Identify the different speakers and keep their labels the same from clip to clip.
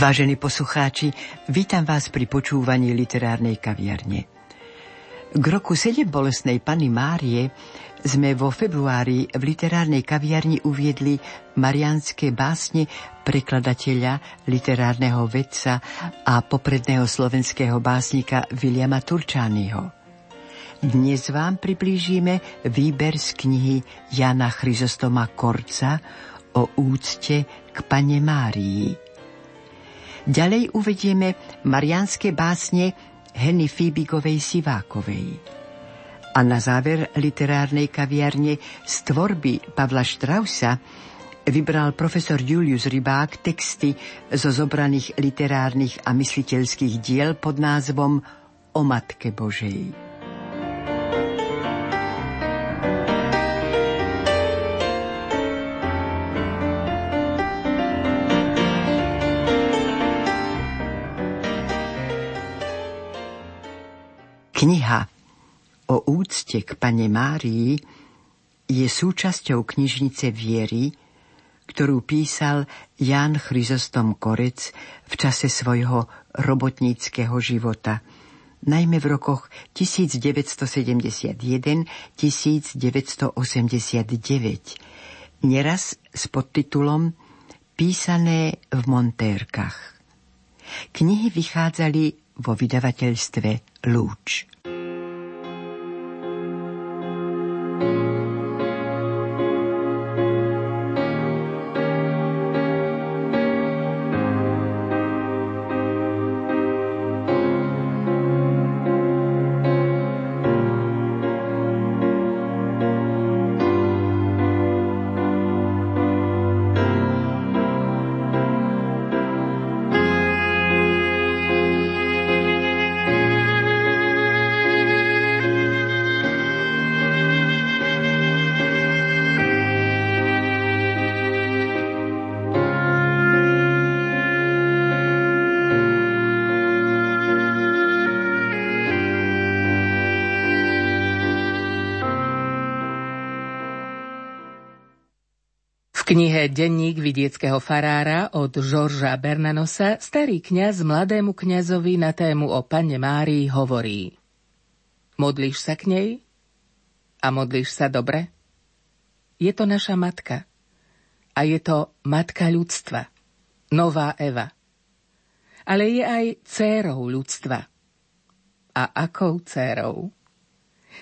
Speaker 1: Vážení poslucháči, vítam vás pri počúvaní literárnej kaviarne. K roku 7 bolesnej Pany Márie sme vo februári v literárnej kaviarni uviedli marianské básne prekladateľa, literárneho vedca a popredného slovenského básnika Viliama Turčányho. Dnes vám priblížime výber z knihy Jana Chryzostoma Korca o úcte k Pane Márii. Ďalej uvedieme marianské básne Heny Fíbigovej Sivákovej. A na záver literárnej kaviarne z tvorby Pavla Štrausa vybral profesor Julius Rybák texty zo zobraných literárnych a mysliteľských diel pod názvom O Matke Božej. Kniha o úcte k pane Márii je súčasťou knižnice viery, ktorú písal Jan Chryzostom Korec v čase svojho robotníckého života, najmä v rokoch 1971-1989, neraz s podtitulom Písané v montérkach. Knihy vychádzali vo vydavateľstve Lúč.
Speaker 2: Knihe Denník vidieckého farára od Žorža Bernanosa starý kňaz mladému kňazovi na tému o panne Márii hovorí Modlíš sa k nej? A modlíš sa dobre? Je to naša matka. A je to matka ľudstva. Nová Eva. Ale je aj dcérou ľudstva. A akou dcérou?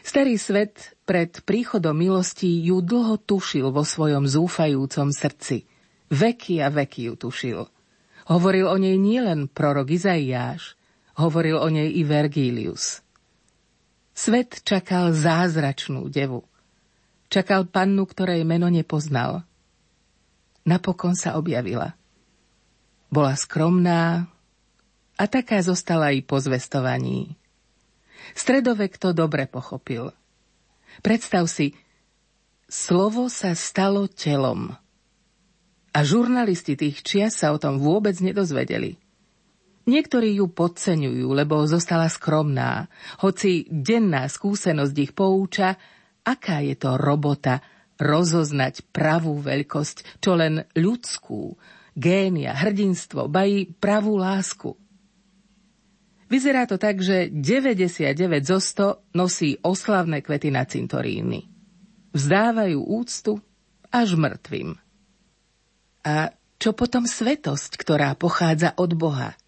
Speaker 2: Starý svet pred príchodom milosti ju dlho tušil vo svojom zúfajúcom srdci. Veky a veky ju tušil. Hovoril o nej nielen prorok Izaiáš, hovoril o nej i Vergilius. Svet čakal zázračnú devu. Čakal pannu, ktorej meno nepoznal. Napokon sa objavila. Bola skromná a taká zostala i po zvestovaní. Stredovek to dobre pochopil – Predstav si, slovo sa stalo telom. A žurnalisti tých čias sa o tom vôbec nedozvedeli. Niektorí ju podceňujú, lebo zostala skromná, hoci denná skúsenosť ich pouča, aká je to robota rozoznať pravú veľkosť, čo len ľudskú, génia, hrdinstvo, bají pravú lásku – Vyzerá to tak, že 99 zo 100 nosí oslavné kvety na cintoríny. Vzdávajú úctu až mŕtvým. A čo potom svetosť, ktorá pochádza od Boha?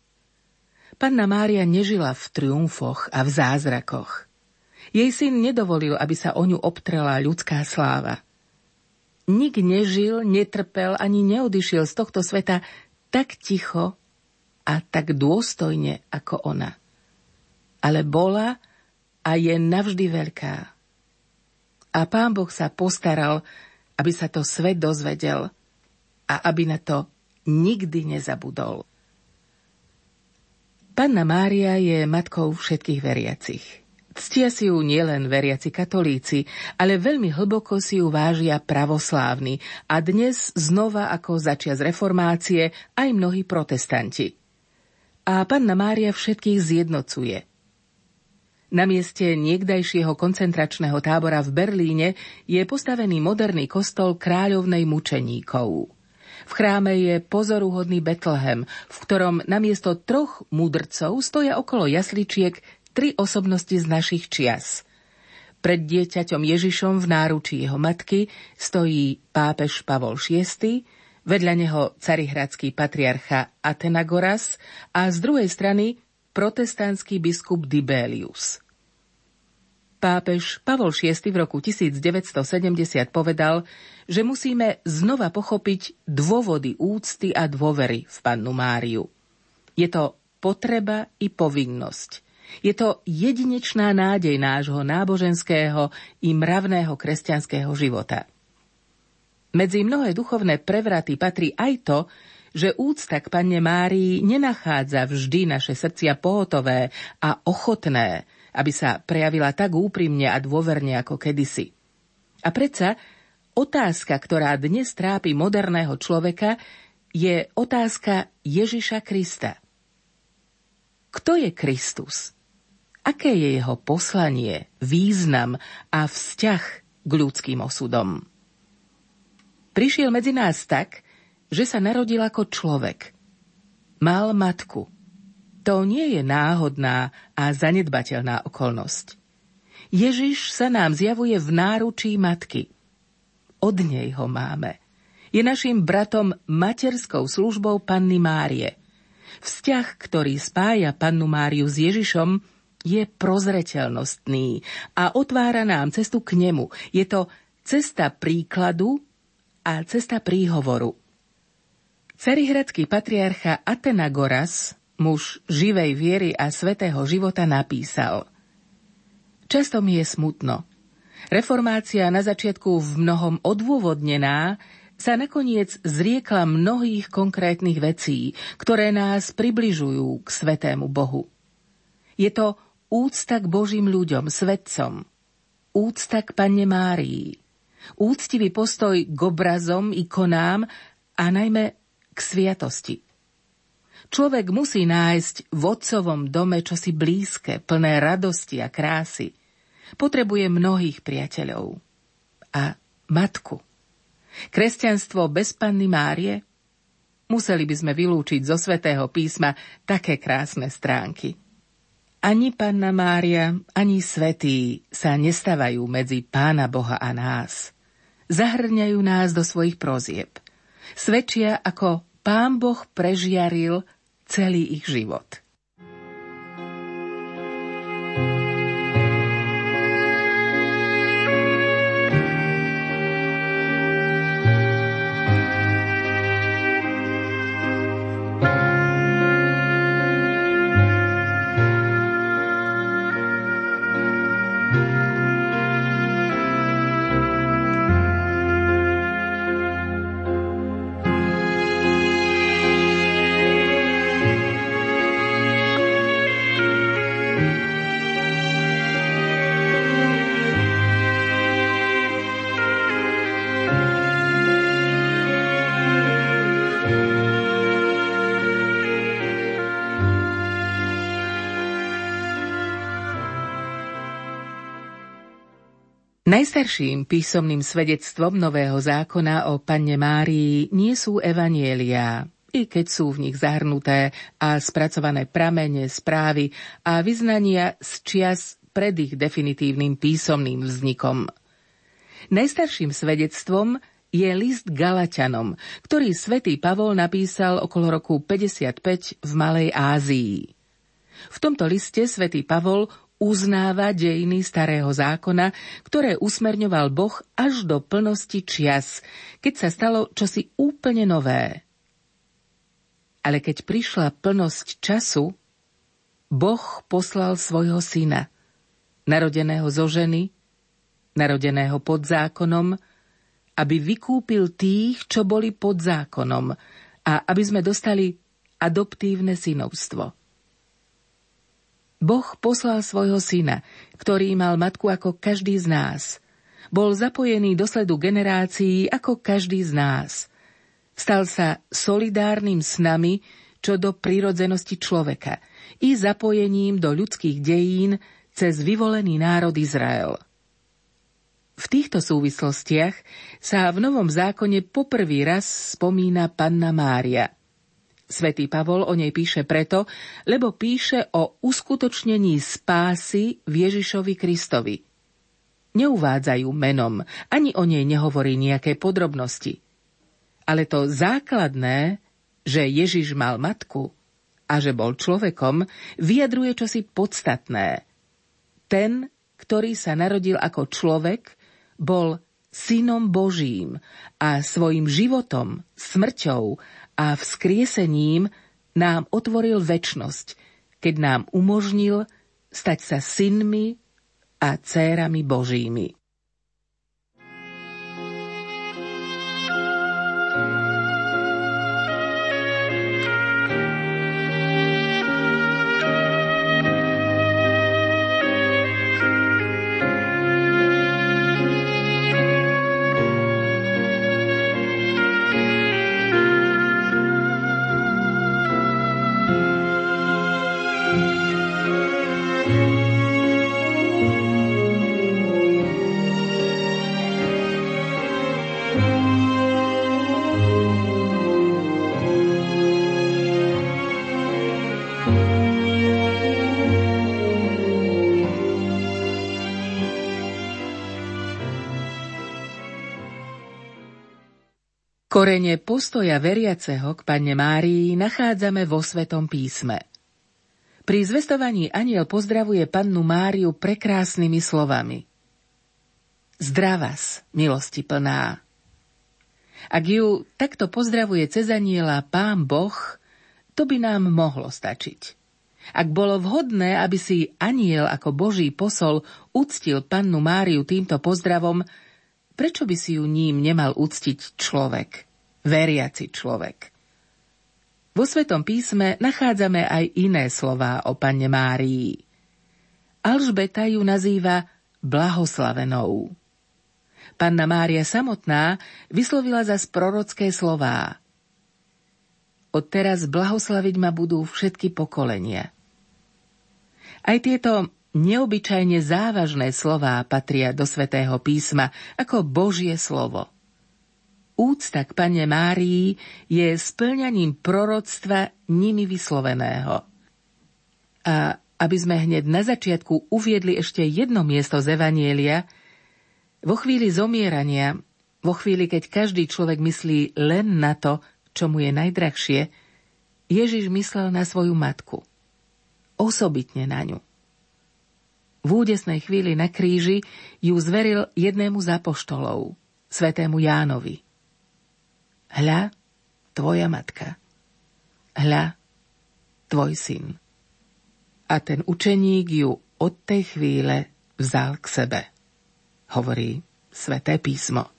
Speaker 2: Panna Mária nežila v triumfoch a v zázrakoch. Jej syn nedovolil, aby sa o ňu obtrela ľudská sláva. Nik nežil, netrpel ani neodišiel z tohto sveta tak ticho a tak dôstojne ako ona. ale bola a je navždy veľká. A pán Boh sa postaral, aby sa to svet dozvedel a aby na to nikdy nezabudol. Panna Mária je matkou všetkých veriacich. Ctia si ju nielen veriaci katolíci, ale veľmi hlboko si ju vážia pravoslávni a dnes znova ako začias reformácie aj mnohí protestanti. A Panna Mária všetkých zjednocuje. Na mieste niekdajšieho koncentračného tábora v Berlíne je postavený moderný kostol kráľovnej mučeníkov. V chráme je pozoruhodný Betlehem, v ktorom namiesto troch mudrcov stoja okolo jasličiek tri osobnosti z našich čias. Pred dieťaťom Ježišom v náručí jeho matky stojí pápež Pavol VI, vedľa neho carihradský patriarcha Atenagoras a z druhej strany protestantský biskup Dibelius. Pápež Pavol VI v roku 1970 povedal, že musíme znova pochopiť dôvody úcty a dôvery v pannu Máriu. Je to potreba i povinnosť. Je to jedinečná nádej nášho náboženského i mravného kresťanského života. Medzi mnohé duchovné prevraty patrí aj to, že úcta k panne Márii nenachádza vždy naše srdcia pohotové a ochotné, aby sa prejavila tak úprimne a dôverne ako kedysi. A predsa otázka, ktorá dnes trápi moderného človeka, je otázka Ježiša Krista. Kto je Kristus? Aké je jeho poslanie, význam a vzťah k ľudským osudom? Prišiel medzi nás tak, že sa narodil ako človek. Mal matku – to nie je náhodná a zanedbateľná okolnosť. Ježiš sa nám zjavuje v náručí matky. Od nej ho máme. Je našim bratom materskou službou Panny Márie. Vzťah, ktorý spája Pannu Máriu s Ježišom, je prozreteľnostný a otvára nám cestu k nemu. Je to cesta príkladu a cesta príhovoru. Cerihradský patriarcha Atenagoras muž živej viery a svetého života, napísal Často mi je smutno. Reformácia na začiatku v mnohom odôvodnená sa nakoniec zriekla mnohých konkrétnych vecí, ktoré nás približujú k svetému Bohu. Je to úcta k Božím ľuďom, svetcom, úcta k Panne Márii, úctivý postoj k obrazom, ikonám a najmä k sviatosti. Človek musí nájsť v otcovom dome čosi blízke, plné radosti a krásy. Potrebuje mnohých priateľov. A matku. Kresťanstvo bez panny Márie? Museli by sme vylúčiť zo svätého písma také krásne stránky. Ani panna Mária, ani svetí sa nestávajú medzi pána Boha a nás. Zahrňajú nás do svojich prozieb. Svedčia, ako pán Boh prežiaril celý ich život. Najstarším písomným svedectvom Nového zákona o Panne Márii nie sú evanielia, i keď sú v nich zahrnuté a spracované pramene, správy a vyznania z čias pred ich definitívnym písomným vznikom. Najstarším svedectvom je list Galatianom, ktorý svätý Pavol napísal okolo roku 55 v Malej Ázii. V tomto liste svätý Pavol uznáva dejiny starého zákona, ktoré usmerňoval Boh až do plnosti čias, keď sa stalo čosi úplne nové. Ale keď prišla plnosť času, Boh poslal svojho syna, narodeného zo ženy, narodeného pod zákonom, aby vykúpil tých, čo boli pod zákonom a aby sme dostali adoptívne synovstvo. Boh poslal svojho syna, ktorý mal matku ako každý z nás. Bol zapojený do sledu generácií ako každý z nás. Stal sa solidárnym s nami, čo do prírodzenosti človeka i zapojením do ľudských dejín cez vyvolený národ Izrael. V týchto súvislostiach sa v Novom zákone poprvý raz spomína Panna Mária. Svetý Pavol o nej píše preto, lebo píše o uskutočnení spásy v Ježišovi Kristovi. Neuvádzajú menom, ani o nej nehovorí nejaké podrobnosti. Ale to základné že Ježiš mal matku a že bol človekom, vyjadruje čosi podstatné. Ten, ktorý sa narodil ako človek, bol synom Božím a svojim životom, smrťou a vzkriesením nám otvoril väčnosť, keď nám umožnil stať sa synmi a cérami Božími. Korene postoja veriaceho k Panne Márii nachádzame vo Svetom písme. Pri zvestovaní aniel pozdravuje Pannu Máriu prekrásnymi slovami. Zdravas, milosti plná. Ak ju takto pozdravuje cez aniela Pán Boh, to by nám mohlo stačiť. Ak bolo vhodné, aby si aniel ako Boží posol uctil pannu Máriu týmto pozdravom, prečo by si ju ním nemal uctiť človek, veriaci človek? Vo Svetom písme nachádzame aj iné slová o panne Márii. Alžbeta ju nazýva blahoslavenou. Panna Mária samotná vyslovila za prorocké slová. Odteraz blahoslaviť ma budú všetky pokolenia. Aj tieto neobyčajne závažné slová patria do svätého písma ako Božie slovo. Úcta k Pane Márii je splňaním proroctva nimi vysloveného. A aby sme hneď na začiatku uviedli ešte jedno miesto z Evanielia, vo chvíli zomierania, vo chvíli, keď každý človek myslí len na to, čo mu je najdrahšie, Ježiš myslel na svoju matku. Osobitne na ňu. V údesnej chvíli na kríži ju zveril jednému z apoštolov, svetému Jánovi. Hľa, tvoja matka. Hľa, tvoj syn. A ten učeník ju od tej chvíle vzal k sebe, hovorí sveté písmo.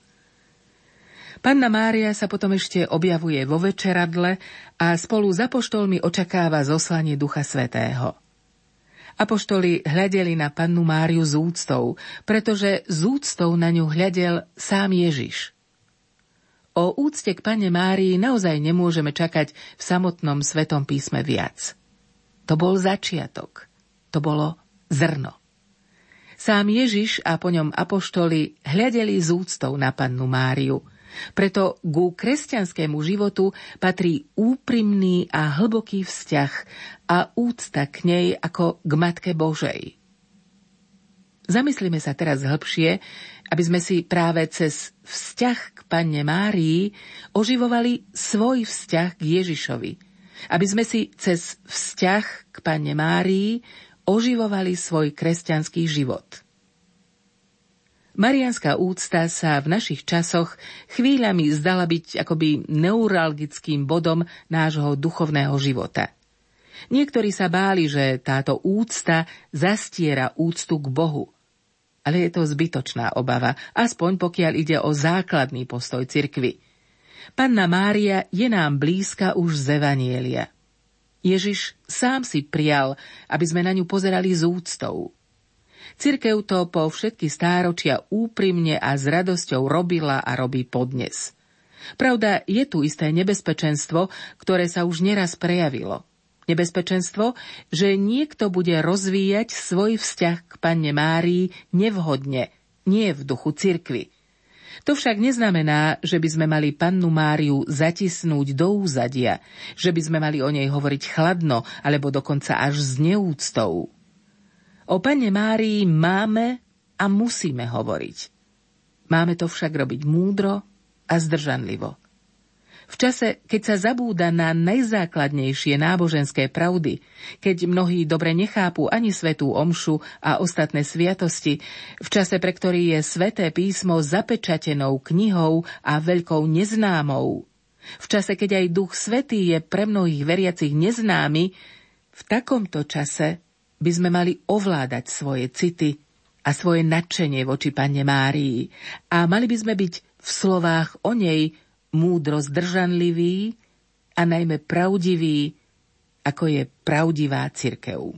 Speaker 2: Panna Mária sa potom ešte objavuje vo večeradle a spolu s apoštolmi očakáva zoslanie Ducha Svetého. Apoštoli hľadeli na pannu Máriu z úctou, pretože z úctou na ňu hľadel sám Ježiš. O úcte k pane Márii naozaj nemôžeme čakať v samotnom Svetom písme viac. To bol začiatok. To bolo zrno. Sám Ježiš a po ňom apoštoli hľadeli z úctou na pannu Máriu – preto ku kresťanskému životu patrí úprimný a hlboký vzťah a úcta k nej ako k Matke Božej. Zamyslíme sa teraz hĺbšie, aby sme si práve cez vzťah k Panne Márii oživovali svoj vzťah k Ježišovi. Aby sme si cez vzťah k Panne Márii oživovali svoj kresťanský život. Marianská úcta sa v našich časoch chvíľami zdala byť akoby neuralgickým bodom nášho duchovného života. Niektorí sa báli, že táto úcta zastiera úctu k Bohu. Ale je to zbytočná obava, aspoň pokiaľ ide o základný postoj cirkvy. Panna Mária je nám blízka už z Evanielia. Ježiš sám si prial, aby sme na ňu pozerali s úctou. Cirkev to po všetky stáročia úprimne a s radosťou robila a robí podnes. Pravda, je tu isté nebezpečenstvo, ktoré sa už neraz prejavilo. Nebezpečenstvo, že niekto bude rozvíjať svoj vzťah k panne Márii nevhodne, nie v duchu cirkvy. To však neznamená, že by sme mali pannu Máriu zatisnúť do úzadia, že by sme mali o nej hovoriť chladno alebo dokonca až s neúctou. O panne Márii máme a musíme hovoriť. Máme to však robiť múdro a zdržanlivo. V čase, keď sa zabúda na najzákladnejšie náboženské pravdy, keď mnohí dobre nechápu ani svetú omšu a ostatné sviatosti, v čase, pre ktorý je sveté písmo zapečatenou knihou a veľkou neznámou, v čase, keď aj duch svetý je pre mnohých veriacich neznámy, v takomto čase by sme mali ovládať svoje city a svoje nadšenie voči Panne Márii a mali by sme byť v slovách o nej múdro zdržanlivý a najmä pravdivý, ako je pravdivá cirkev.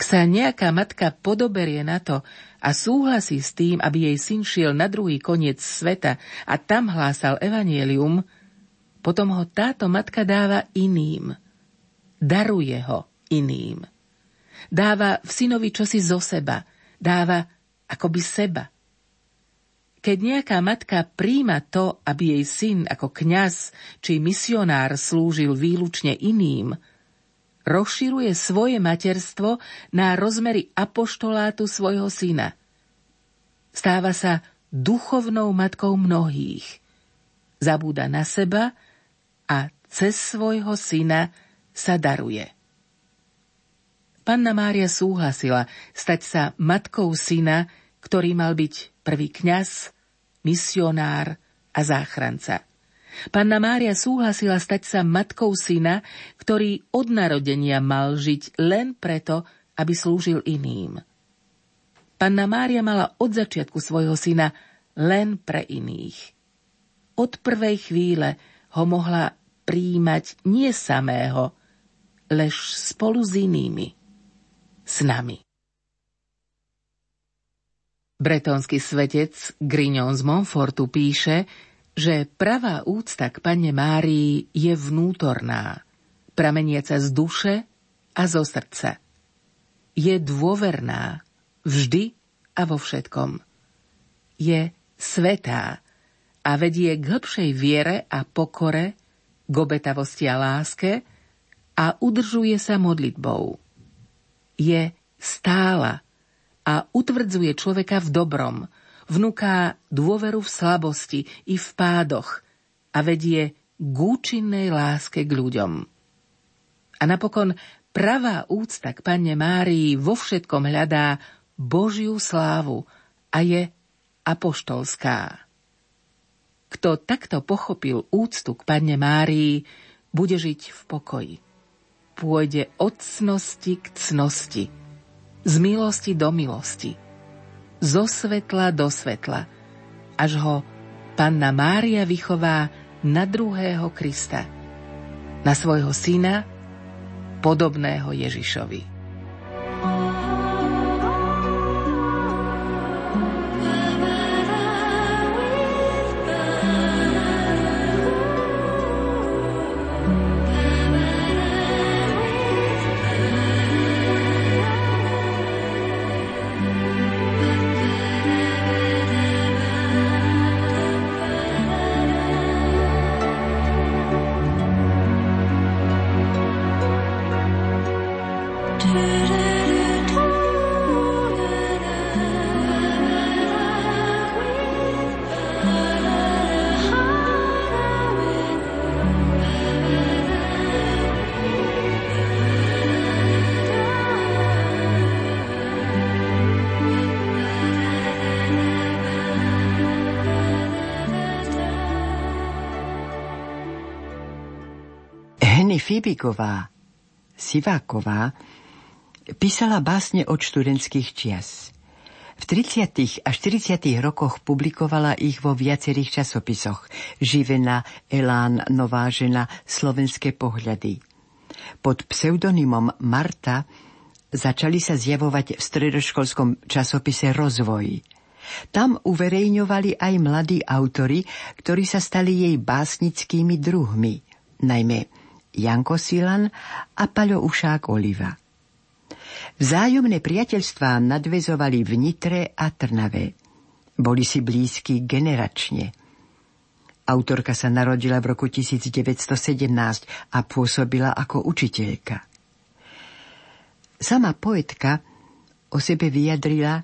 Speaker 2: Ak sa nejaká matka podoberie na to a súhlasí s tým, aby jej syn šiel na druhý koniec sveta a tam hlásal evanielium, potom ho táto matka dáva iným. Daruje ho iným. Dáva v synovi čosi zo seba. Dáva akoby seba. Keď nejaká matka príjma to, aby jej syn ako kňaz či misionár slúžil výlučne iným – rozširuje svoje materstvo na rozmery apoštolátu svojho syna. Stáva sa duchovnou matkou mnohých. Zabúda na seba a cez svojho syna sa daruje. Panna Mária súhlasila stať sa matkou syna, ktorý mal byť prvý kňaz, misionár a záchranca. Panna Mária súhlasila stať sa matkou syna, ktorý od narodenia mal žiť len preto, aby slúžil iným. Panna Mária mala od začiatku svojho syna len pre iných. Od prvej chvíle ho mohla príjmať nie samého, lež spolu s inými, s nami. Bretonský svetec Grignon z Montfortu píše, že pravá úcta k Panne Márii je vnútorná, prameniaca z duše a zo srdca. Je dôverná vždy a vo všetkom. Je svetá a vedie k hĺbšej viere a pokore, k obetavosti a láske a udržuje sa modlitbou. Je stála a utvrdzuje človeka v dobrom – vnúká dôveru v slabosti i v pádoch a vedie k účinnej láske k ľuďom. A napokon pravá úcta k Panne Márii vo všetkom hľadá Božiu slávu a je apoštolská. Kto takto pochopil úctu k Panne Márii, bude žiť v pokoji. Pôjde od cnosti k cnosti, z milosti do milosti – zo svetla do svetla, až ho panna Mária vychová na druhého Krista, na svojho syna, podobného Ježišovi.
Speaker 1: Fibiková, Siváková, písala básne od študentských čias. V 30. a 40. rokoch publikovala ich vo viacerých časopisoch Živena, Elán, Nová žena, Slovenské pohľady. Pod pseudonymom Marta začali sa zjavovať v stredoškolskom časopise Rozvoj. Tam uverejňovali aj mladí autory, ktorí sa stali jej básnickými druhmi, najmä Janko Silan a Paľo Ušák Oliva. Vzájomné priateľstvá nadvezovali v Nitre a Trnave. Boli si blízki generačne. Autorka sa narodila v roku 1917 a pôsobila ako učiteľka. Sama poetka o sebe vyjadrila,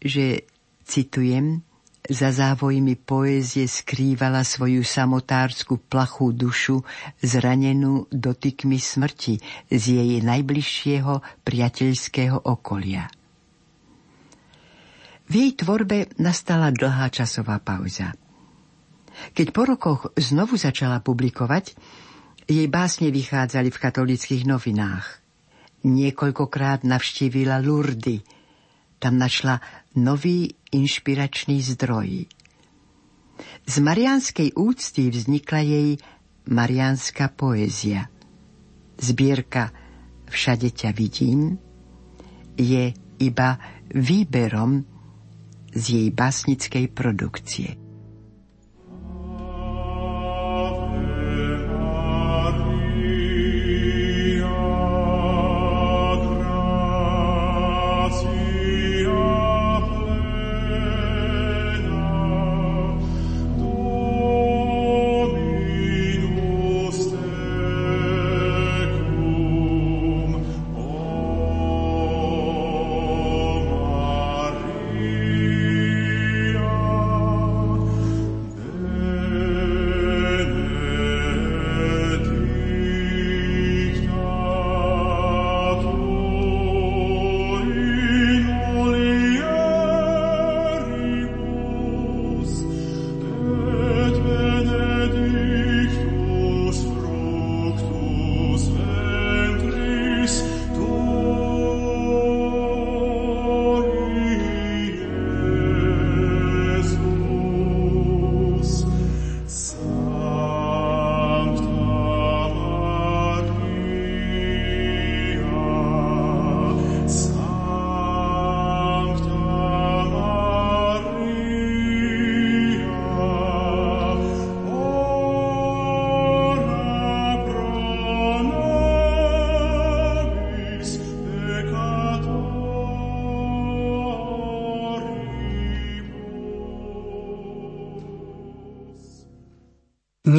Speaker 1: že citujem, za závojmi poézie skrývala svoju samotárskú plachú dušu zranenú dotykmi smrti z jej najbližšieho priateľského okolia. V jej tvorbe nastala dlhá časová pauza. Keď po rokoch znovu začala publikovať, jej básne vychádzali v katolických novinách. Niekoľkokrát navštívila Lurdy. Tam našla nový inšpiračný zdroj. Z marianskej úcty vznikla jej marianská poézia. Zbierka Všade ťa vidím je iba výberom z jej básnickej produkcie.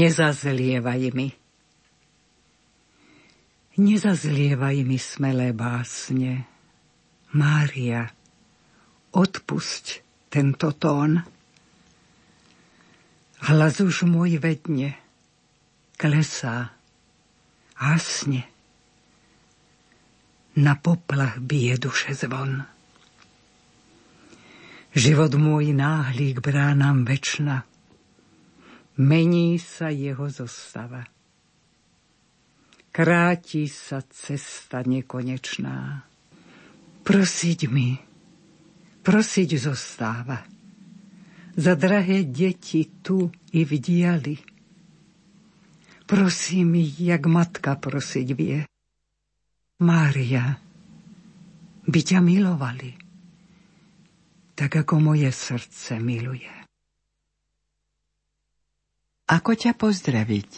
Speaker 3: Nezazlievaj mi. Nezazlievaj mi smelé básne. Mária, odpusť tento tón. Hlas už môj vedne, klesá, hasne. Na poplach bije duše zvon. Život môj náhlík bránam večna, Mení sa jeho zostava. Kráti sa cesta nekonečná. Prosiť mi, prosiť zostáva. Za drahé deti tu i v diali. Prosím mi, jak matka prosiť vie. Mária, by ťa milovali, tak ako moje srdce miluje.
Speaker 1: Ako ťa pozdraviť?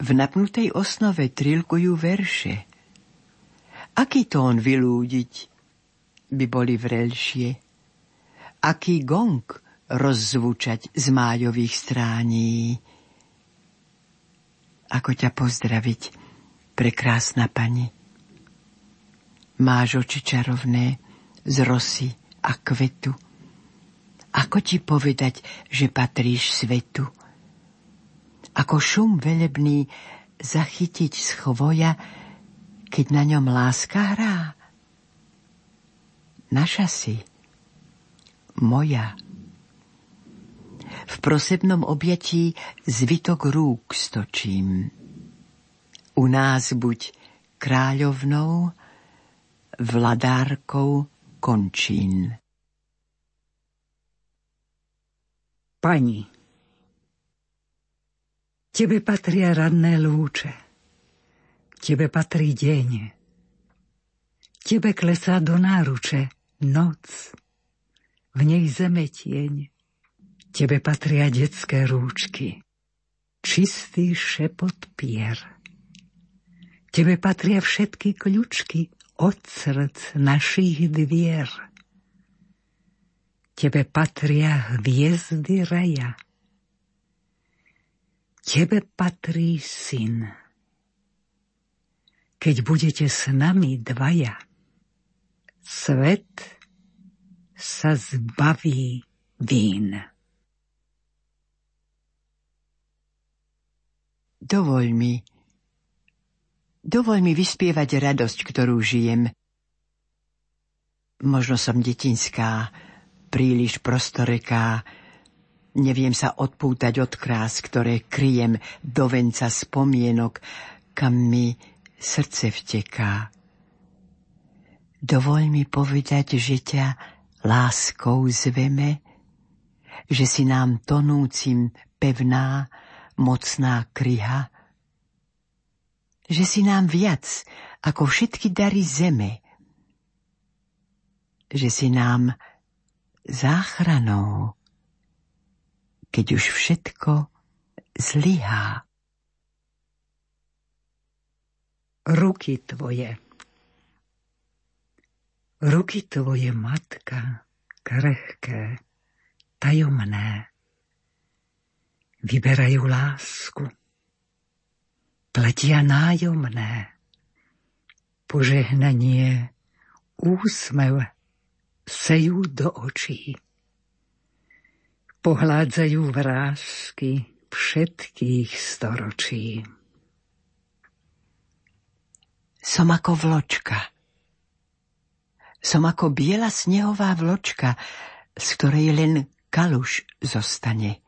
Speaker 1: V napnutej osnove trilkujú verše. Aký tón vylúdiť by boli vrelšie? Aký gong rozzvučať z májových strání? Ako ťa pozdraviť, prekrásna pani? Máš oči čarovné z rosy a kvetu, ako ti povedať, že patríš svetu? Ako šum velebný zachytiť z chvoja, keď na ňom láska hrá? Naša si, moja. V prosebnom objatí zvitok rúk stočím. U nás buď kráľovnou, vladárkou končín.
Speaker 3: Pani, tebe patria radné lúče, tebe patrí deň, tebe klesá do náruče noc, v nej zeme tieň, tebe patria detské rúčky, čistý šepot pier. Tebe patria všetky kľúčky od srdc našich dvier Tebe patria hviezdy raja. Tebe patrí syn. Keď budete s nami dvaja, svet sa zbaví vín.
Speaker 1: Dovoľ mi, dovoľ mi vyspievať radosť, ktorú žijem. Možno som detinská, príliš prostoreká. Neviem sa odpútať od krás, ktoré kryjem do venca spomienok, kam mi srdce vteká. Dovoľ mi povedať, že ťa láskou zveme, že si nám tonúcim pevná, mocná kryha, že si nám viac ako všetky dary zeme, že si nám záchranou, keď už všetko zlyhá.
Speaker 3: Ruky tvoje. Ruky tvoje, matka, krehké, tajomné, vyberajú lásku, pletia nájomné, požehnanie, úsmev sejú do očí. Pohládzajú vrázky všetkých storočí.
Speaker 1: Som ako vločka. Som ako biela snehová vločka, z ktorej len kaluš zostane.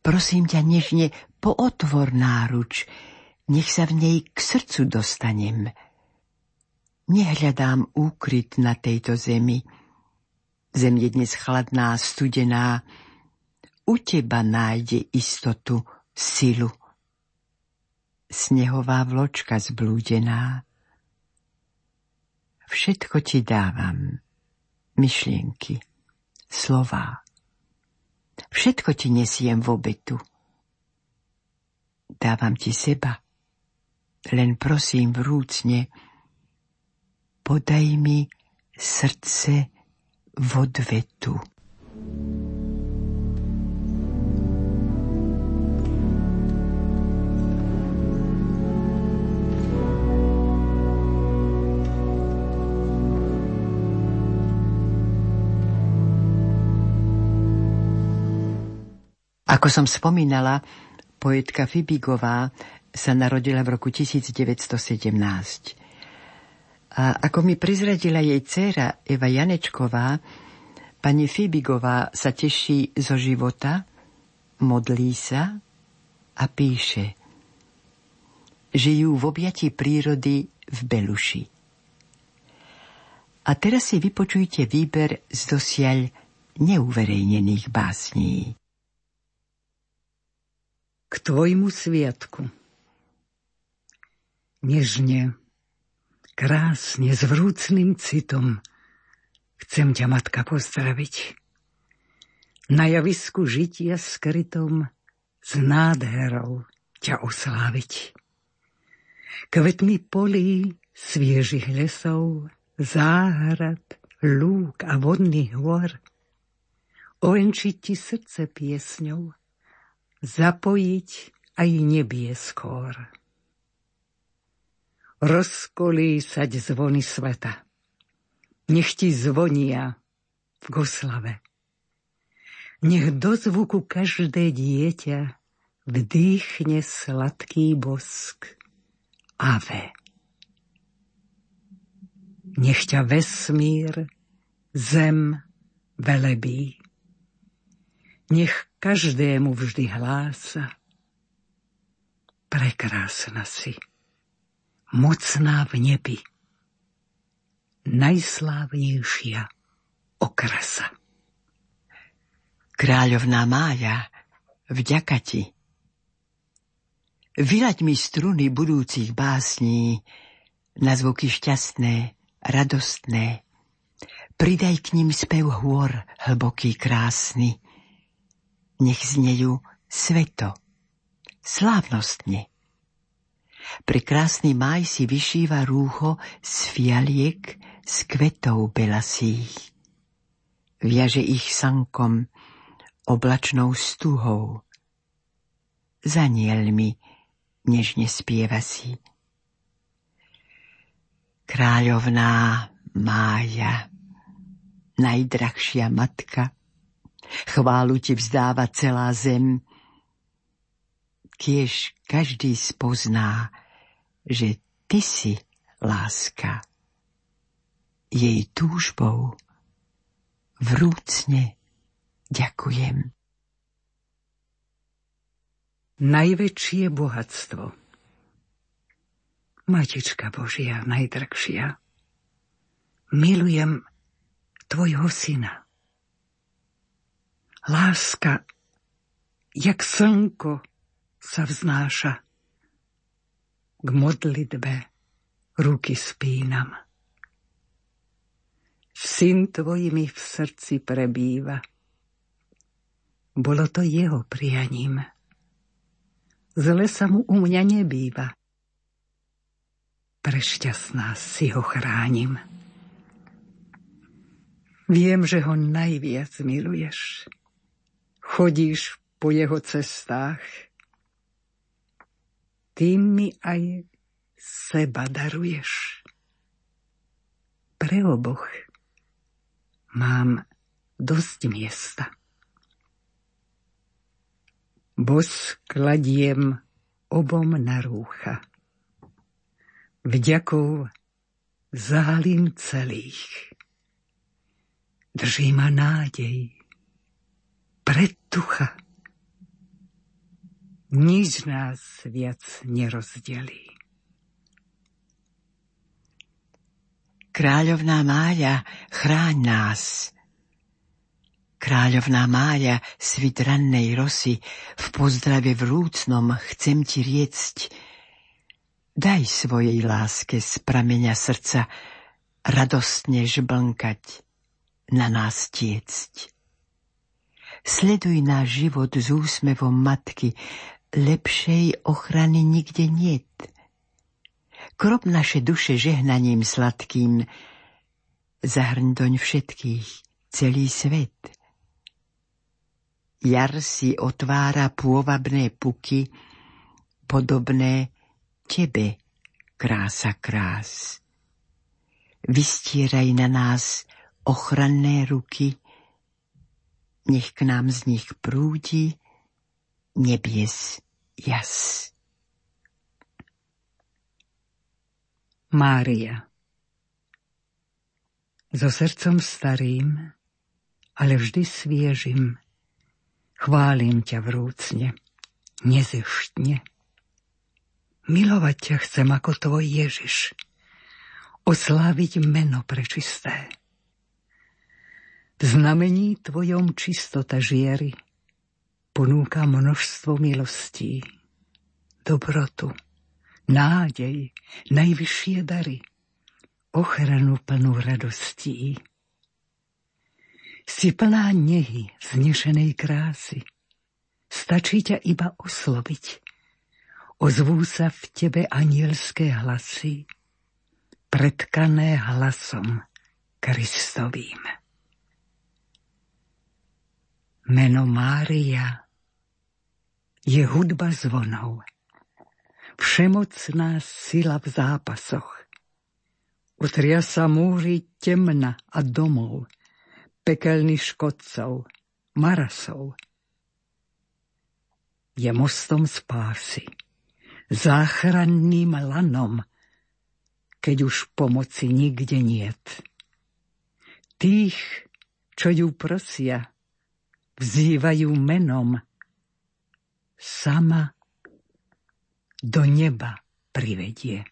Speaker 1: Prosím ťa nežne, pootvor náruč, nech sa v nej k srdcu dostanem. Nehľadám úkryt na tejto zemi. Zem je dnes chladná, studená. U teba nájde istotu, silu. Snehová vločka zblúdená. Všetko ti dávam. Myšlienky, slova. Všetko ti nesiem v obetu. Dávam ti seba. Len prosím vrúcne, podaj mi srdce v odvetu. Ako som spomínala, poetka Fibigová sa narodila v roku 1917. A ako mi prizradila jej dcéra Eva Janečková, pani Fibigová sa teší zo života, modlí sa a píše. Žijú v objati prírody v Beluši. A teraz si vypočujte výber z dosiaľ neuverejnených básní.
Speaker 3: K tvojmu sviatku. Nežne krásne, s vrúcným citom. Chcem ťa, matka, pozdraviť. Na javisku žitia skrytom s nádherou ťa osláviť. Kvetmi polí, sviežich lesov, záhrad, lúk a vodných hôr, ovenčiť ti srdce piesňou, zapojiť aj nebie skôr rozkolísať zvony sveta. Nech ti zvonia v Goslave. Nech do zvuku každé dieťa vdýchne sladký bosk. Ave. Nech ťa vesmír, zem velebí. Nech každému vždy hlása. Prekrásna si mocná v nebi, najslávnejšia okrasa.
Speaker 1: Kráľovná Mája, vďaka ti. Vylaď mi struny budúcich básní na zvuky šťastné, radostné. Pridaj k ním spev hôr hlboký, krásny. Nech znejú sveto, slávnostne. Prekrásny maj si vyšíva rúcho z fialiek z kvetov belasých. Viaže ich sankom, oblačnou stuhou. Za nielmi nežne spieva si. Kráľovná Mája, najdrahšia matka, chválu ti vzdáva celá zem, kiež každý spozná, že ty si láska. Jej túžbou vrúcne ďakujem.
Speaker 3: Najväčšie bohatstvo. Matička Božia, najdrahšia, milujem tvojho syna. Láska, jak slnko, sa vznáša. K modlitbe ruky spínam. Syn tvoj v srdci prebýva. Bolo to jeho prianím. Zle sa mu u mňa nebýva. Prešťastná si ho chránim. Viem, že ho najviac miluješ. Chodíš po jeho cestách. Ty mi aj seba daruješ. Pre oboch mám dosť miesta. Bos kladiem obom na rúcha. Vďakov zálim celých. Drží ma nádej, predtucha. Nič nás viac nerozdelí.
Speaker 1: Kráľovná Mája, chráň nás. Kráľovná Mája, svit rannej rosy, v pozdrave vrúcnom chcem ti riecť. Daj svojej láske z prameňa srdca radostne žblnkať, na nás tiecť. Sleduj náš život s úsmevom matky, lepšej ochrany nikde niet krop naše duše žehnaním sladkým, zahrň doň všetkých, celý svet. Jar si otvára pôvabné puky, podobné tebe, krása krás. Vystieraj na nás ochranné ruky, nech k nám z nich prúdi nebies jas.
Speaker 3: Mária. So srdcom starým, ale vždy sviežim, chválim ťa vrúcne, nezeštne. Milovať ťa chcem ako tvoj Ježiš, osláviť meno prečisté. V znamení tvojom čistota žiery ponúka množstvo milostí, dobrotu, nádej, najvyššie dary, ochranu plnú radostí. Si plná nehy, vznešenej krásy. Stačí ťa iba osloviť. Ozvú sa v tebe anielské hlasy, predkané hlasom Kristovým. Meno Mária je hudba zvonov všemocná sila v zápasoch. Utria sa múry temna a domov, pekelných škodcov, marasov. Je mostom spásy, záchranným lanom, keď už pomoci nikde niet. Tých, čo ju prosia, vzývajú menom, sama do neba privedie.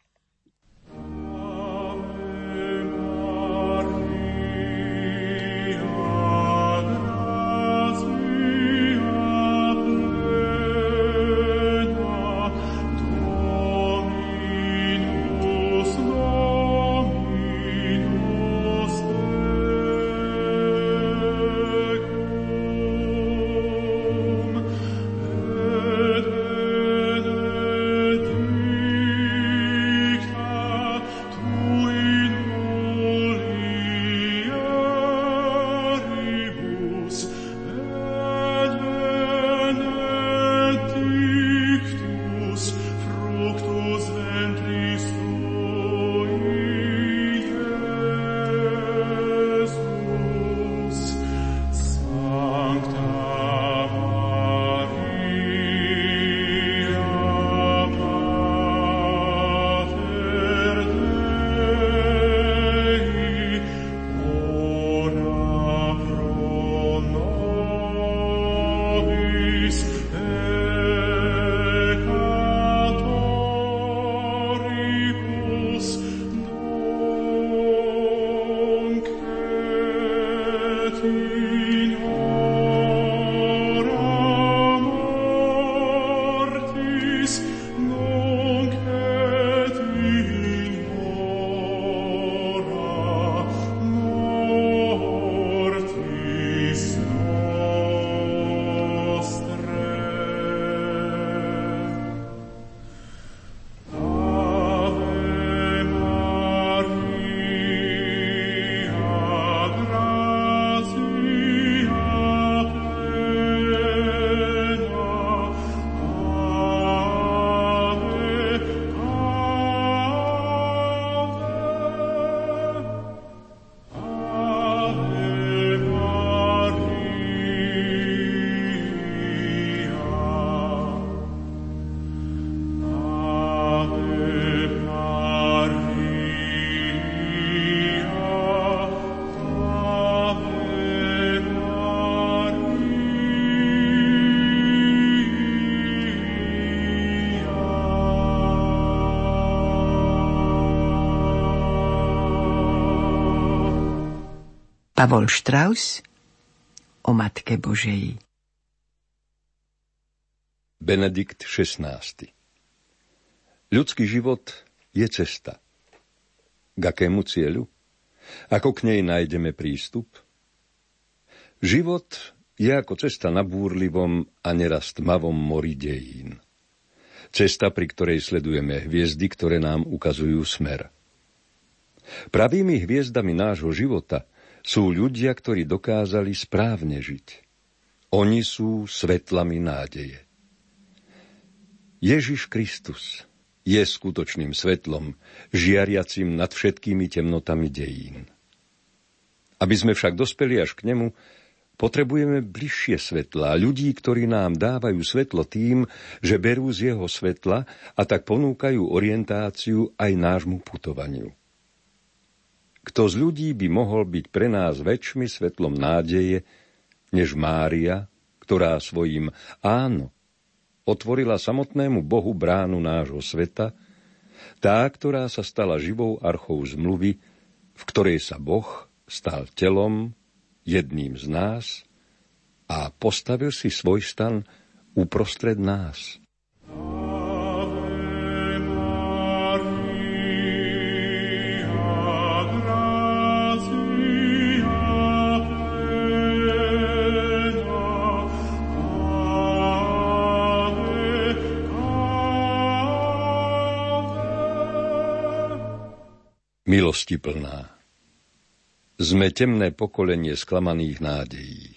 Speaker 1: Pavol Strauss o Matke Božej.
Speaker 4: Benedikt XVI. Ľudský život je cesta. K akému cieľu? Ako k nej nájdeme prístup? Život je ako cesta na búrlivom a neraz tmavom mori dejín. Cesta, pri ktorej sledujeme hviezdy, ktoré nám ukazujú smer. Pravými hviezdami nášho života sú ľudia, ktorí dokázali správne žiť. Oni sú svetlami nádeje. Ježiš Kristus je skutočným svetlom, žiariacim nad všetkými temnotami dejín. Aby sme však dospeli až k nemu, potrebujeme bližšie svetla, ľudí, ktorí nám dávajú svetlo tým, že berú z jeho svetla a tak ponúkajú orientáciu aj nášmu putovaniu. Kto z ľudí by mohol byť pre nás väčšmi svetlom nádeje, než Mária, ktorá svojim áno otvorila samotnému Bohu bránu nášho sveta, tá, ktorá sa stala živou archou zmluvy, v ktorej sa Boh stal telom, jedným z nás a postavil si svoj stan uprostred nás. Milosti plná. Sme temné pokolenie sklamaných nádejí.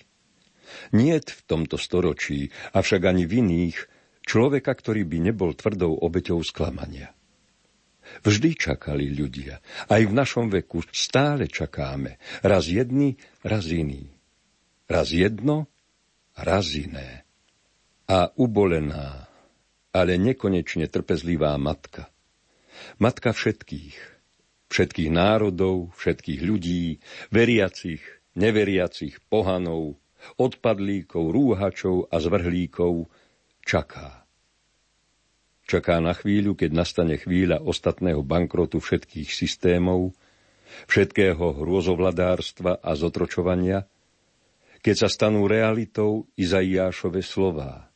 Speaker 4: Niet v tomto storočí, avšak ani v iných, človeka, ktorý by nebol tvrdou obeťou sklamania. Vždy čakali ľudia. Aj v našom veku stále čakáme. Raz jedni, raz iný. Raz jedno, raz iné. A ubolená, ale nekonečne trpezlivá matka. Matka všetkých, všetkých národov, všetkých ľudí, veriacich, neveriacich, pohanov, odpadlíkov, rúhačov a zvrhlíkov, čaká. Čaká na chvíľu, keď nastane chvíľa ostatného bankrotu všetkých systémov, všetkého hrôzovladárstva a zotročovania, keď sa stanú realitou Izaiášove slová,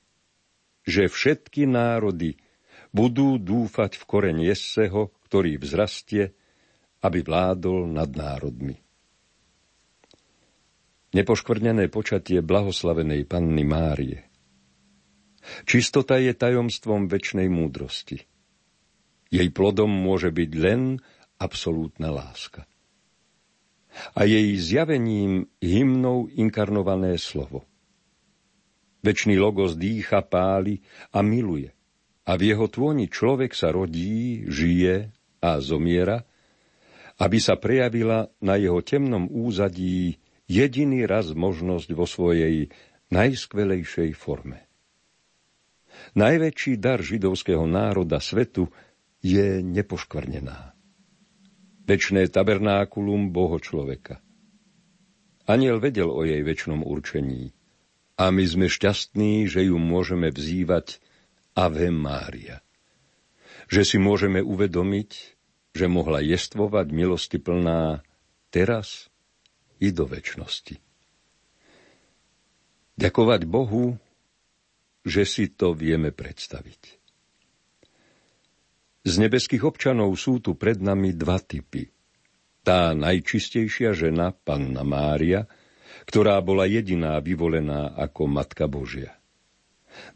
Speaker 4: že všetky národy budú dúfať v koreň Jesseho, ktorý vzrastie aby vládol nad národmi. Nepoškvrnené počatie blahoslavenej panny Márie. Čistota je tajomstvom väčšnej múdrosti. Jej plodom môže byť len absolútna láska. A jej zjavením hymnou inkarnované slovo. Večný logos dýcha, páli a miluje. A v jeho tôni človek sa rodí, žije a zomiera, aby sa prejavila na jeho temnom úzadí jediný raz možnosť vo svojej najskvelejšej forme. Najväčší dar židovského národa svetu je nepoškvrnená. Večné tabernákulum Boho človeka. Aniel vedel o jej väčšnom určení a my sme šťastní, že ju môžeme vzývať Ave Mária. Že si môžeme uvedomiť, že mohla jestvovať milosti plná teraz i do väčšnosti. Ďakovať Bohu, že si to vieme predstaviť. Z nebeských občanov sú tu pred nami dva typy. Tá najčistejšia žena, panna Mária, ktorá bola jediná vyvolená ako Matka Božia.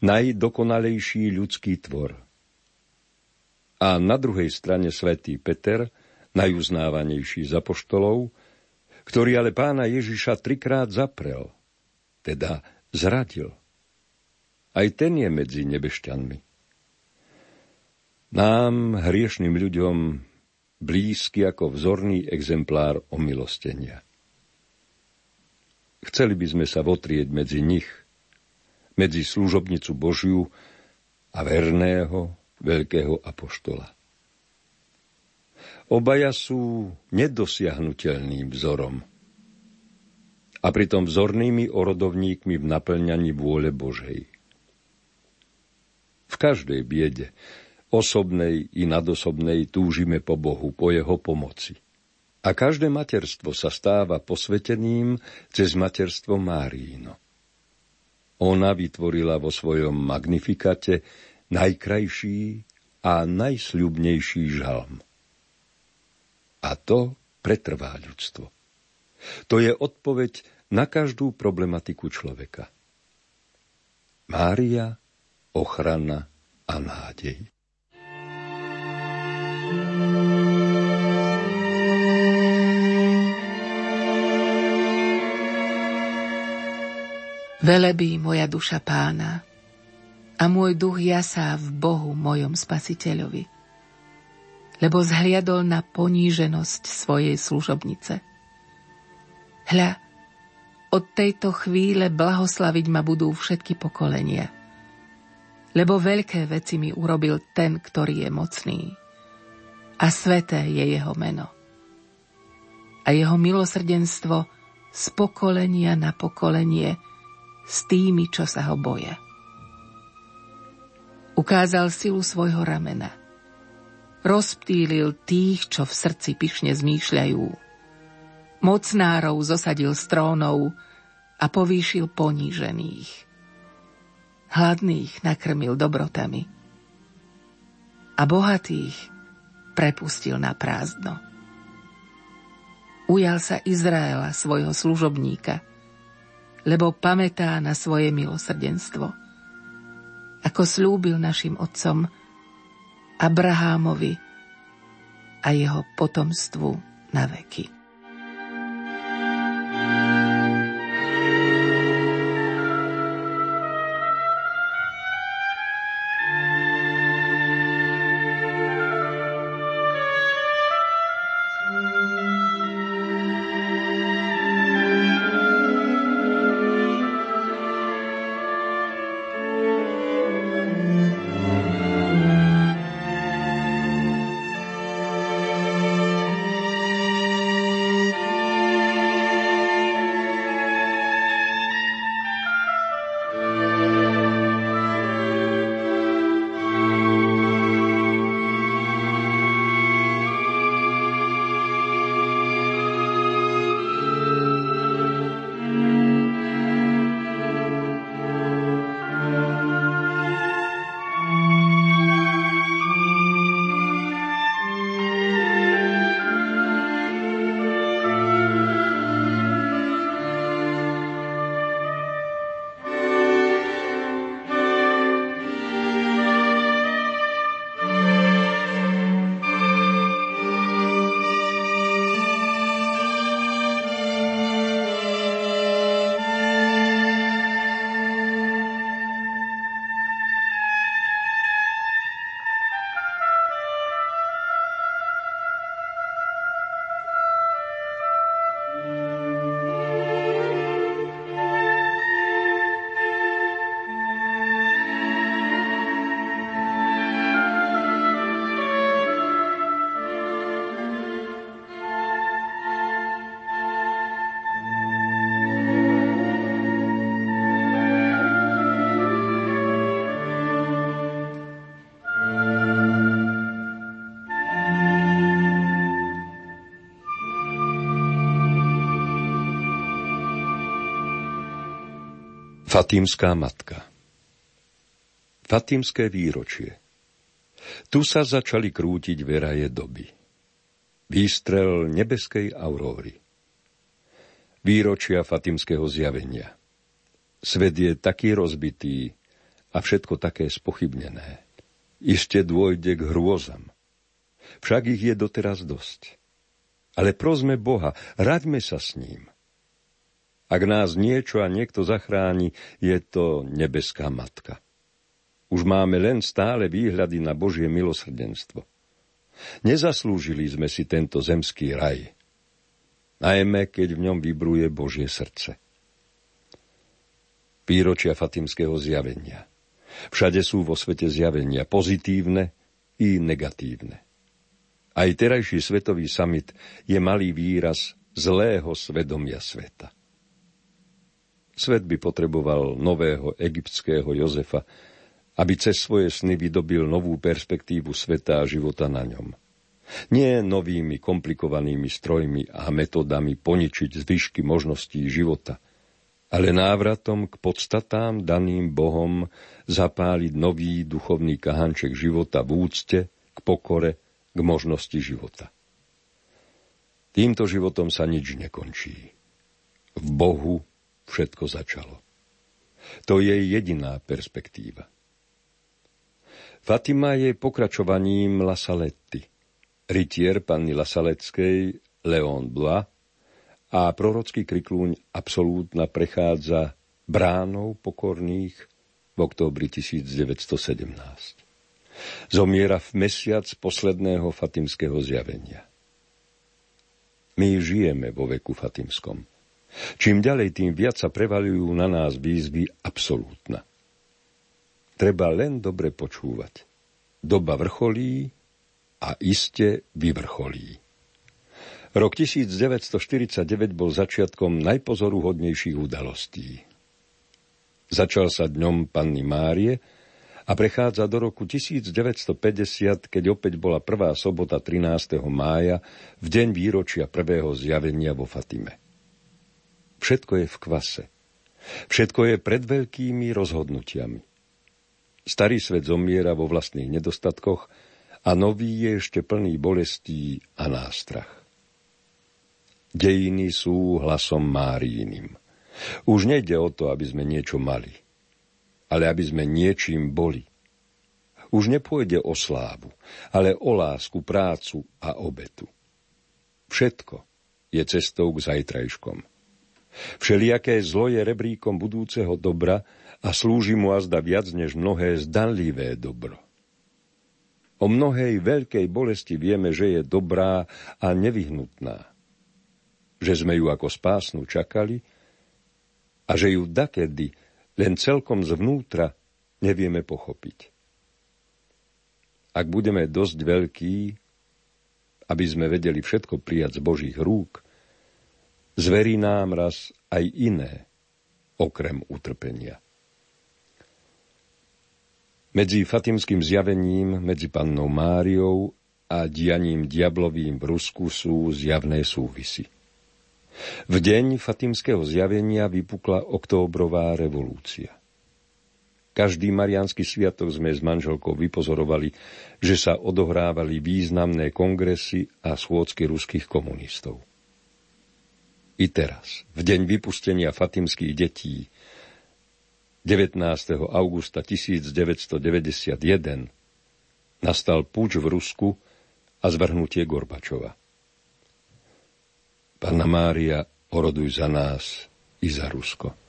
Speaker 4: Najdokonalejší ľudský tvor – a na druhej strane svätý Peter, najuznávanejší z apoštolov, ktorý ale pána Ježiša trikrát zaprel, teda zradil. Aj ten je medzi nebešťanmi. Nám, hriešným ľuďom, blízky ako vzorný exemplár omilostenia. Chceli by sme sa votrieť medzi nich, medzi služobnicu Božiu a verného, veľkého apoštola. Obaja sú nedosiahnutelným vzorom a pritom vzornými orodovníkmi v naplňaní vôle Božej. V každej biede, osobnej i nadosobnej, túžime po Bohu, po jeho pomoci. A každé materstvo sa stáva posveteným cez materstvo Márino. Ona vytvorila vo svojom magnifikate najkrajší a najsľubnejší žalm. A to pretrvá ľudstvo. To je odpoveď na každú problematiku človeka. Mária, ochrana a nádej.
Speaker 2: Velebí moja duša pána a môj duch jasá v Bohu mojom spasiteľovi, lebo zhliadol na poníženosť svojej služobnice. Hľa, od tejto chvíle blahoslaviť ma budú všetky pokolenia, lebo veľké veci mi urobil ten, ktorý je mocný a sveté je jeho meno. A jeho milosrdenstvo z pokolenia na pokolenie – s tými, čo sa ho boja. Ukázal silu svojho ramena. Rozptýlil tých, čo v srdci pyšne zmýšľajú. Mocnárov zosadil z trónov a povýšil ponížených. Hladných nakrmil dobrotami a bohatých prepustil na prázdno. Ujal sa Izraela, svojho služobníka – lebo pamätá na svoje milosrdenstvo. Ako slúbil našim otcom Abrahámovi a jeho potomstvu na veky.
Speaker 4: Fatímská matka Fatímské výročie Tu sa začali krútiť veraje doby. Výstrel nebeskej auróry. Výročia Fatímskeho zjavenia. Svet je taký rozbitý a všetko také spochybnené. Iste dôjde k hrôzam. Však ich je doteraz dosť. Ale prosme Boha, raďme sa s ním. Ak nás niečo a niekto zachráni, je to nebeská matka. Už máme len stále výhľady na Božie milosrdenstvo. Nezaslúžili sme si tento zemský raj, najmä keď v ňom vybruje Božie srdce. Výročia Fatimského zjavenia. Všade sú vo svete zjavenia pozitívne i negatívne. Aj terajší svetový summit je malý výraz zlého svedomia sveta. Svet by potreboval nového egyptského Jozefa, aby cez svoje sny vydobil novú perspektívu sveta a života na ňom. Nie novými komplikovanými strojmi a metodami poničiť zvyšky možností života, ale návratom k podstatám daným Bohom zapáliť nový duchovný kahanček života v úcte, k pokore, k možnosti života. Týmto životom sa nič nekončí. V Bohu všetko začalo. To je jediná perspektíva. Fatima je pokračovaním Lasaletti, rytier panny Lasaleckej Leon Blois a prorocký kriklúň absolútna prechádza bránou pokorných v októbri 1917. Zomiera v mesiac posledného fatimského zjavenia. My žijeme vo veku fatimskom. Čím ďalej, tým viac sa prevalujú na nás výzvy absolútna. Treba len dobre počúvať. Doba vrcholí a iste vyvrcholí. Rok 1949 bol začiatkom najpozoruhodnejších udalostí. Začal sa dňom Panny Márie a prechádza do roku 1950, keď opäť bola prvá sobota 13. mája, v deň výročia prvého zjavenia vo Fatime. Všetko je v kvase. Všetko je pred veľkými rozhodnutiami. Starý svet zomiera vo vlastných nedostatkoch a nový je ešte plný bolestí a nástrach. Dejiny sú hlasom Máriinim. Už nejde o to, aby sme niečo mali, ale aby sme niečím boli. Už nepôjde o slávu, ale o lásku, prácu a obetu. Všetko je cestou k zajtrajškom. Všelijaké zlo je rebríkom budúceho dobra a slúži mu azda viac než mnohé zdanlivé dobro. O mnohej veľkej bolesti vieme, že je dobrá a nevyhnutná že sme ju ako spásnu čakali a že ju dakedy len celkom zvnútra nevieme pochopiť. Ak budeme dosť veľkí, aby sme vedeli všetko prijať z Božích rúk, zverí nám raz aj iné, okrem utrpenia. Medzi Fatimským zjavením, medzi pannou Máriou a dianím diablovým v Rusku sú zjavné súvisy. V deň Fatimského zjavenia vypukla októbrová revolúcia. Každý mariánsky sviatok sme s manželkou vypozorovali, že sa odohrávali významné kongresy a schôdzky ruských komunistov. I teraz, v deň vypustenia fatimských detí, 19. augusta 1991, nastal púč v Rusku a zvrhnutie Gorbačova. Panna Mária, oroduj za nás i za Rusko.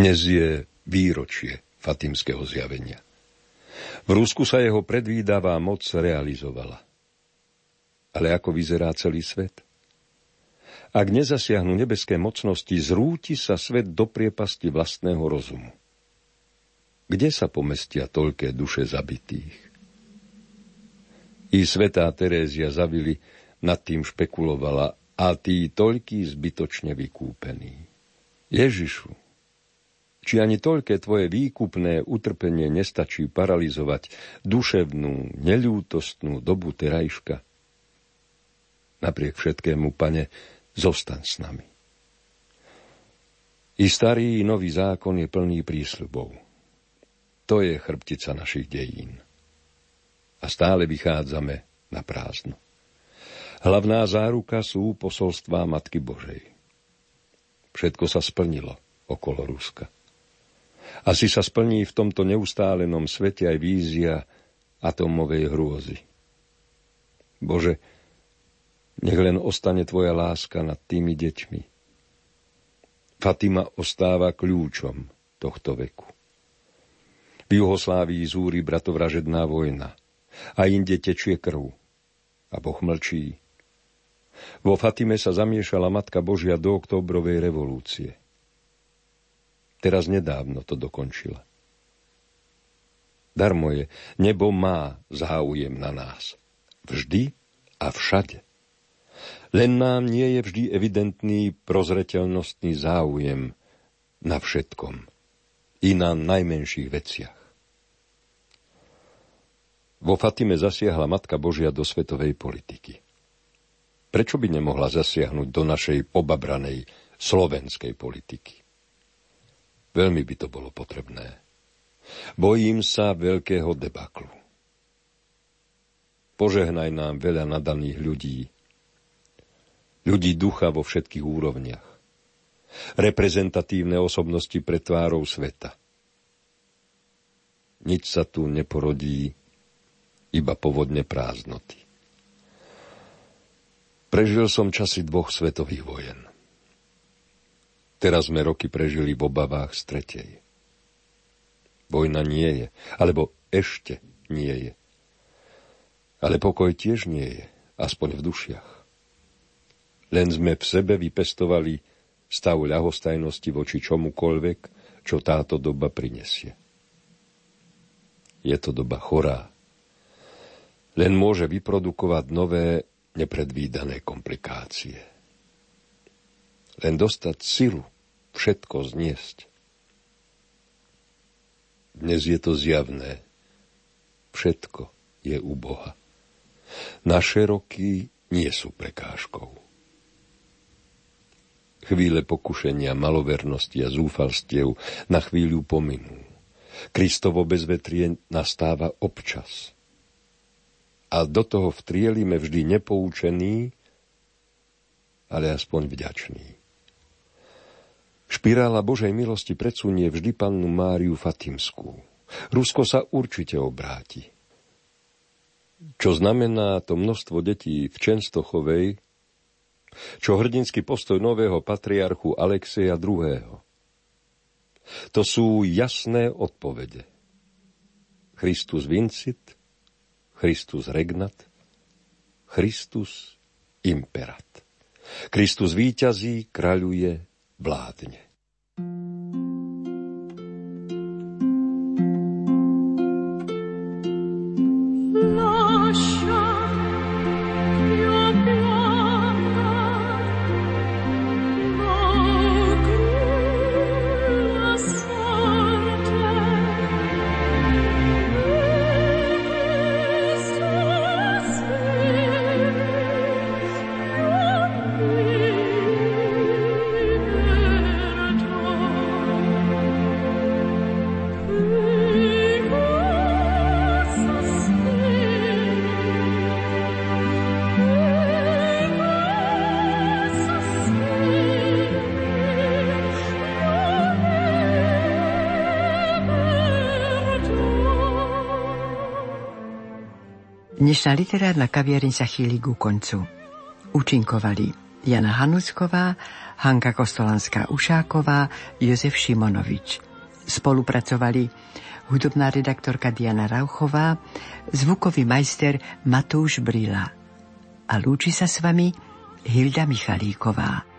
Speaker 4: Dnes je výročie Fatimského zjavenia. V Rusku sa jeho predvídavá moc realizovala. Ale ako vyzerá celý svet? Ak nezasiahnu nebeské mocnosti, zrúti sa svet do priepasti vlastného rozumu. Kde sa pomestia toľké duše zabitých? I svetá Terézia Zavili nad tým špekulovala a tí toľký zbytočne vykúpení. Ježišu, či ani toľké tvoje výkupné utrpenie nestačí paralizovať duševnú, neľútostnú dobu terajška? Napriek všetkému, pane, zostan s nami. I starý i nový zákon je plný prísľubov. To je chrbtica našich dejín. A stále vychádzame na prázdno. Hlavná záruka sú posolstvá Matky Božej. Všetko sa splnilo okolo Ruska. Asi sa splní v tomto neustálenom svete aj vízia atomovej hrôzy. Bože, nech len ostane Tvoja láska nad tými deťmi. Fatima ostáva kľúčom tohto veku. V Juhoslávii zúri bratovražedná vojna a inde tečie krv a Boh mlčí. Vo Fatime sa zamiešala Matka Božia do oktobrovej revolúcie. Teraz nedávno to dokončila. Darmo je, nebo má záujem na nás. Vždy a všade. Len nám nie je vždy evidentný prozreteľnostný záujem na všetkom. I na najmenších veciach. Vo Fatime zasiahla Matka Božia do svetovej politiky. Prečo by nemohla zasiahnuť do našej pobabranej slovenskej politiky? Veľmi by to bolo potrebné. Bojím sa veľkého debaklu. Požehnaj nám veľa nadaných ľudí, ľudí ducha vo všetkých úrovniach, reprezentatívne osobnosti pred tvárou sveta. Nič sa tu neporodí, iba povodne prázdnoty. Prežil som časy dvoch svetových vojen. Teraz sme roky prežili v obavách z tretej. Vojna nie je, alebo ešte nie je. Ale pokoj tiež nie je, aspoň v dušiach. Len sme v sebe vypestovali stav ľahostajnosti voči čomukoľvek, čo táto doba prinesie. Je to doba chorá. Len môže vyprodukovať nové, nepredvídané komplikácie. Len dostať silu, všetko zniesť. Dnes je to zjavné. Všetko je u Boha. Naše roky nie sú prekážkou. Chvíle pokušenia, malovernosti a zúfalstiev na chvíľu pominú. Kristovo bezvetrie nastáva občas. A do toho vtrielime vždy nepoučený, ale aspoň vďačný. Špirála Božej milosti predsunie vždy pannu Máriu Fatimskú. Rusko sa určite obráti. Čo znamená to množstvo detí v Čenstochovej, čo hrdinský postoj nového patriarchu Alexeja II. To sú jasné odpovede. Christus vincit, Christus regnat, Christus imperat. Kristus víťazí, kraľuje, vládne.
Speaker 1: Dnešná literárna kaviareň sa chýli ku koncu. Učinkovali Jana Hanucková, Hanka Kostolanská-Ušáková, Jozef Šimonovič. Spolupracovali hudobná redaktorka Diana Rauchová, zvukový majster Matúš Brila. A lúči sa s vami Hilda Michalíková.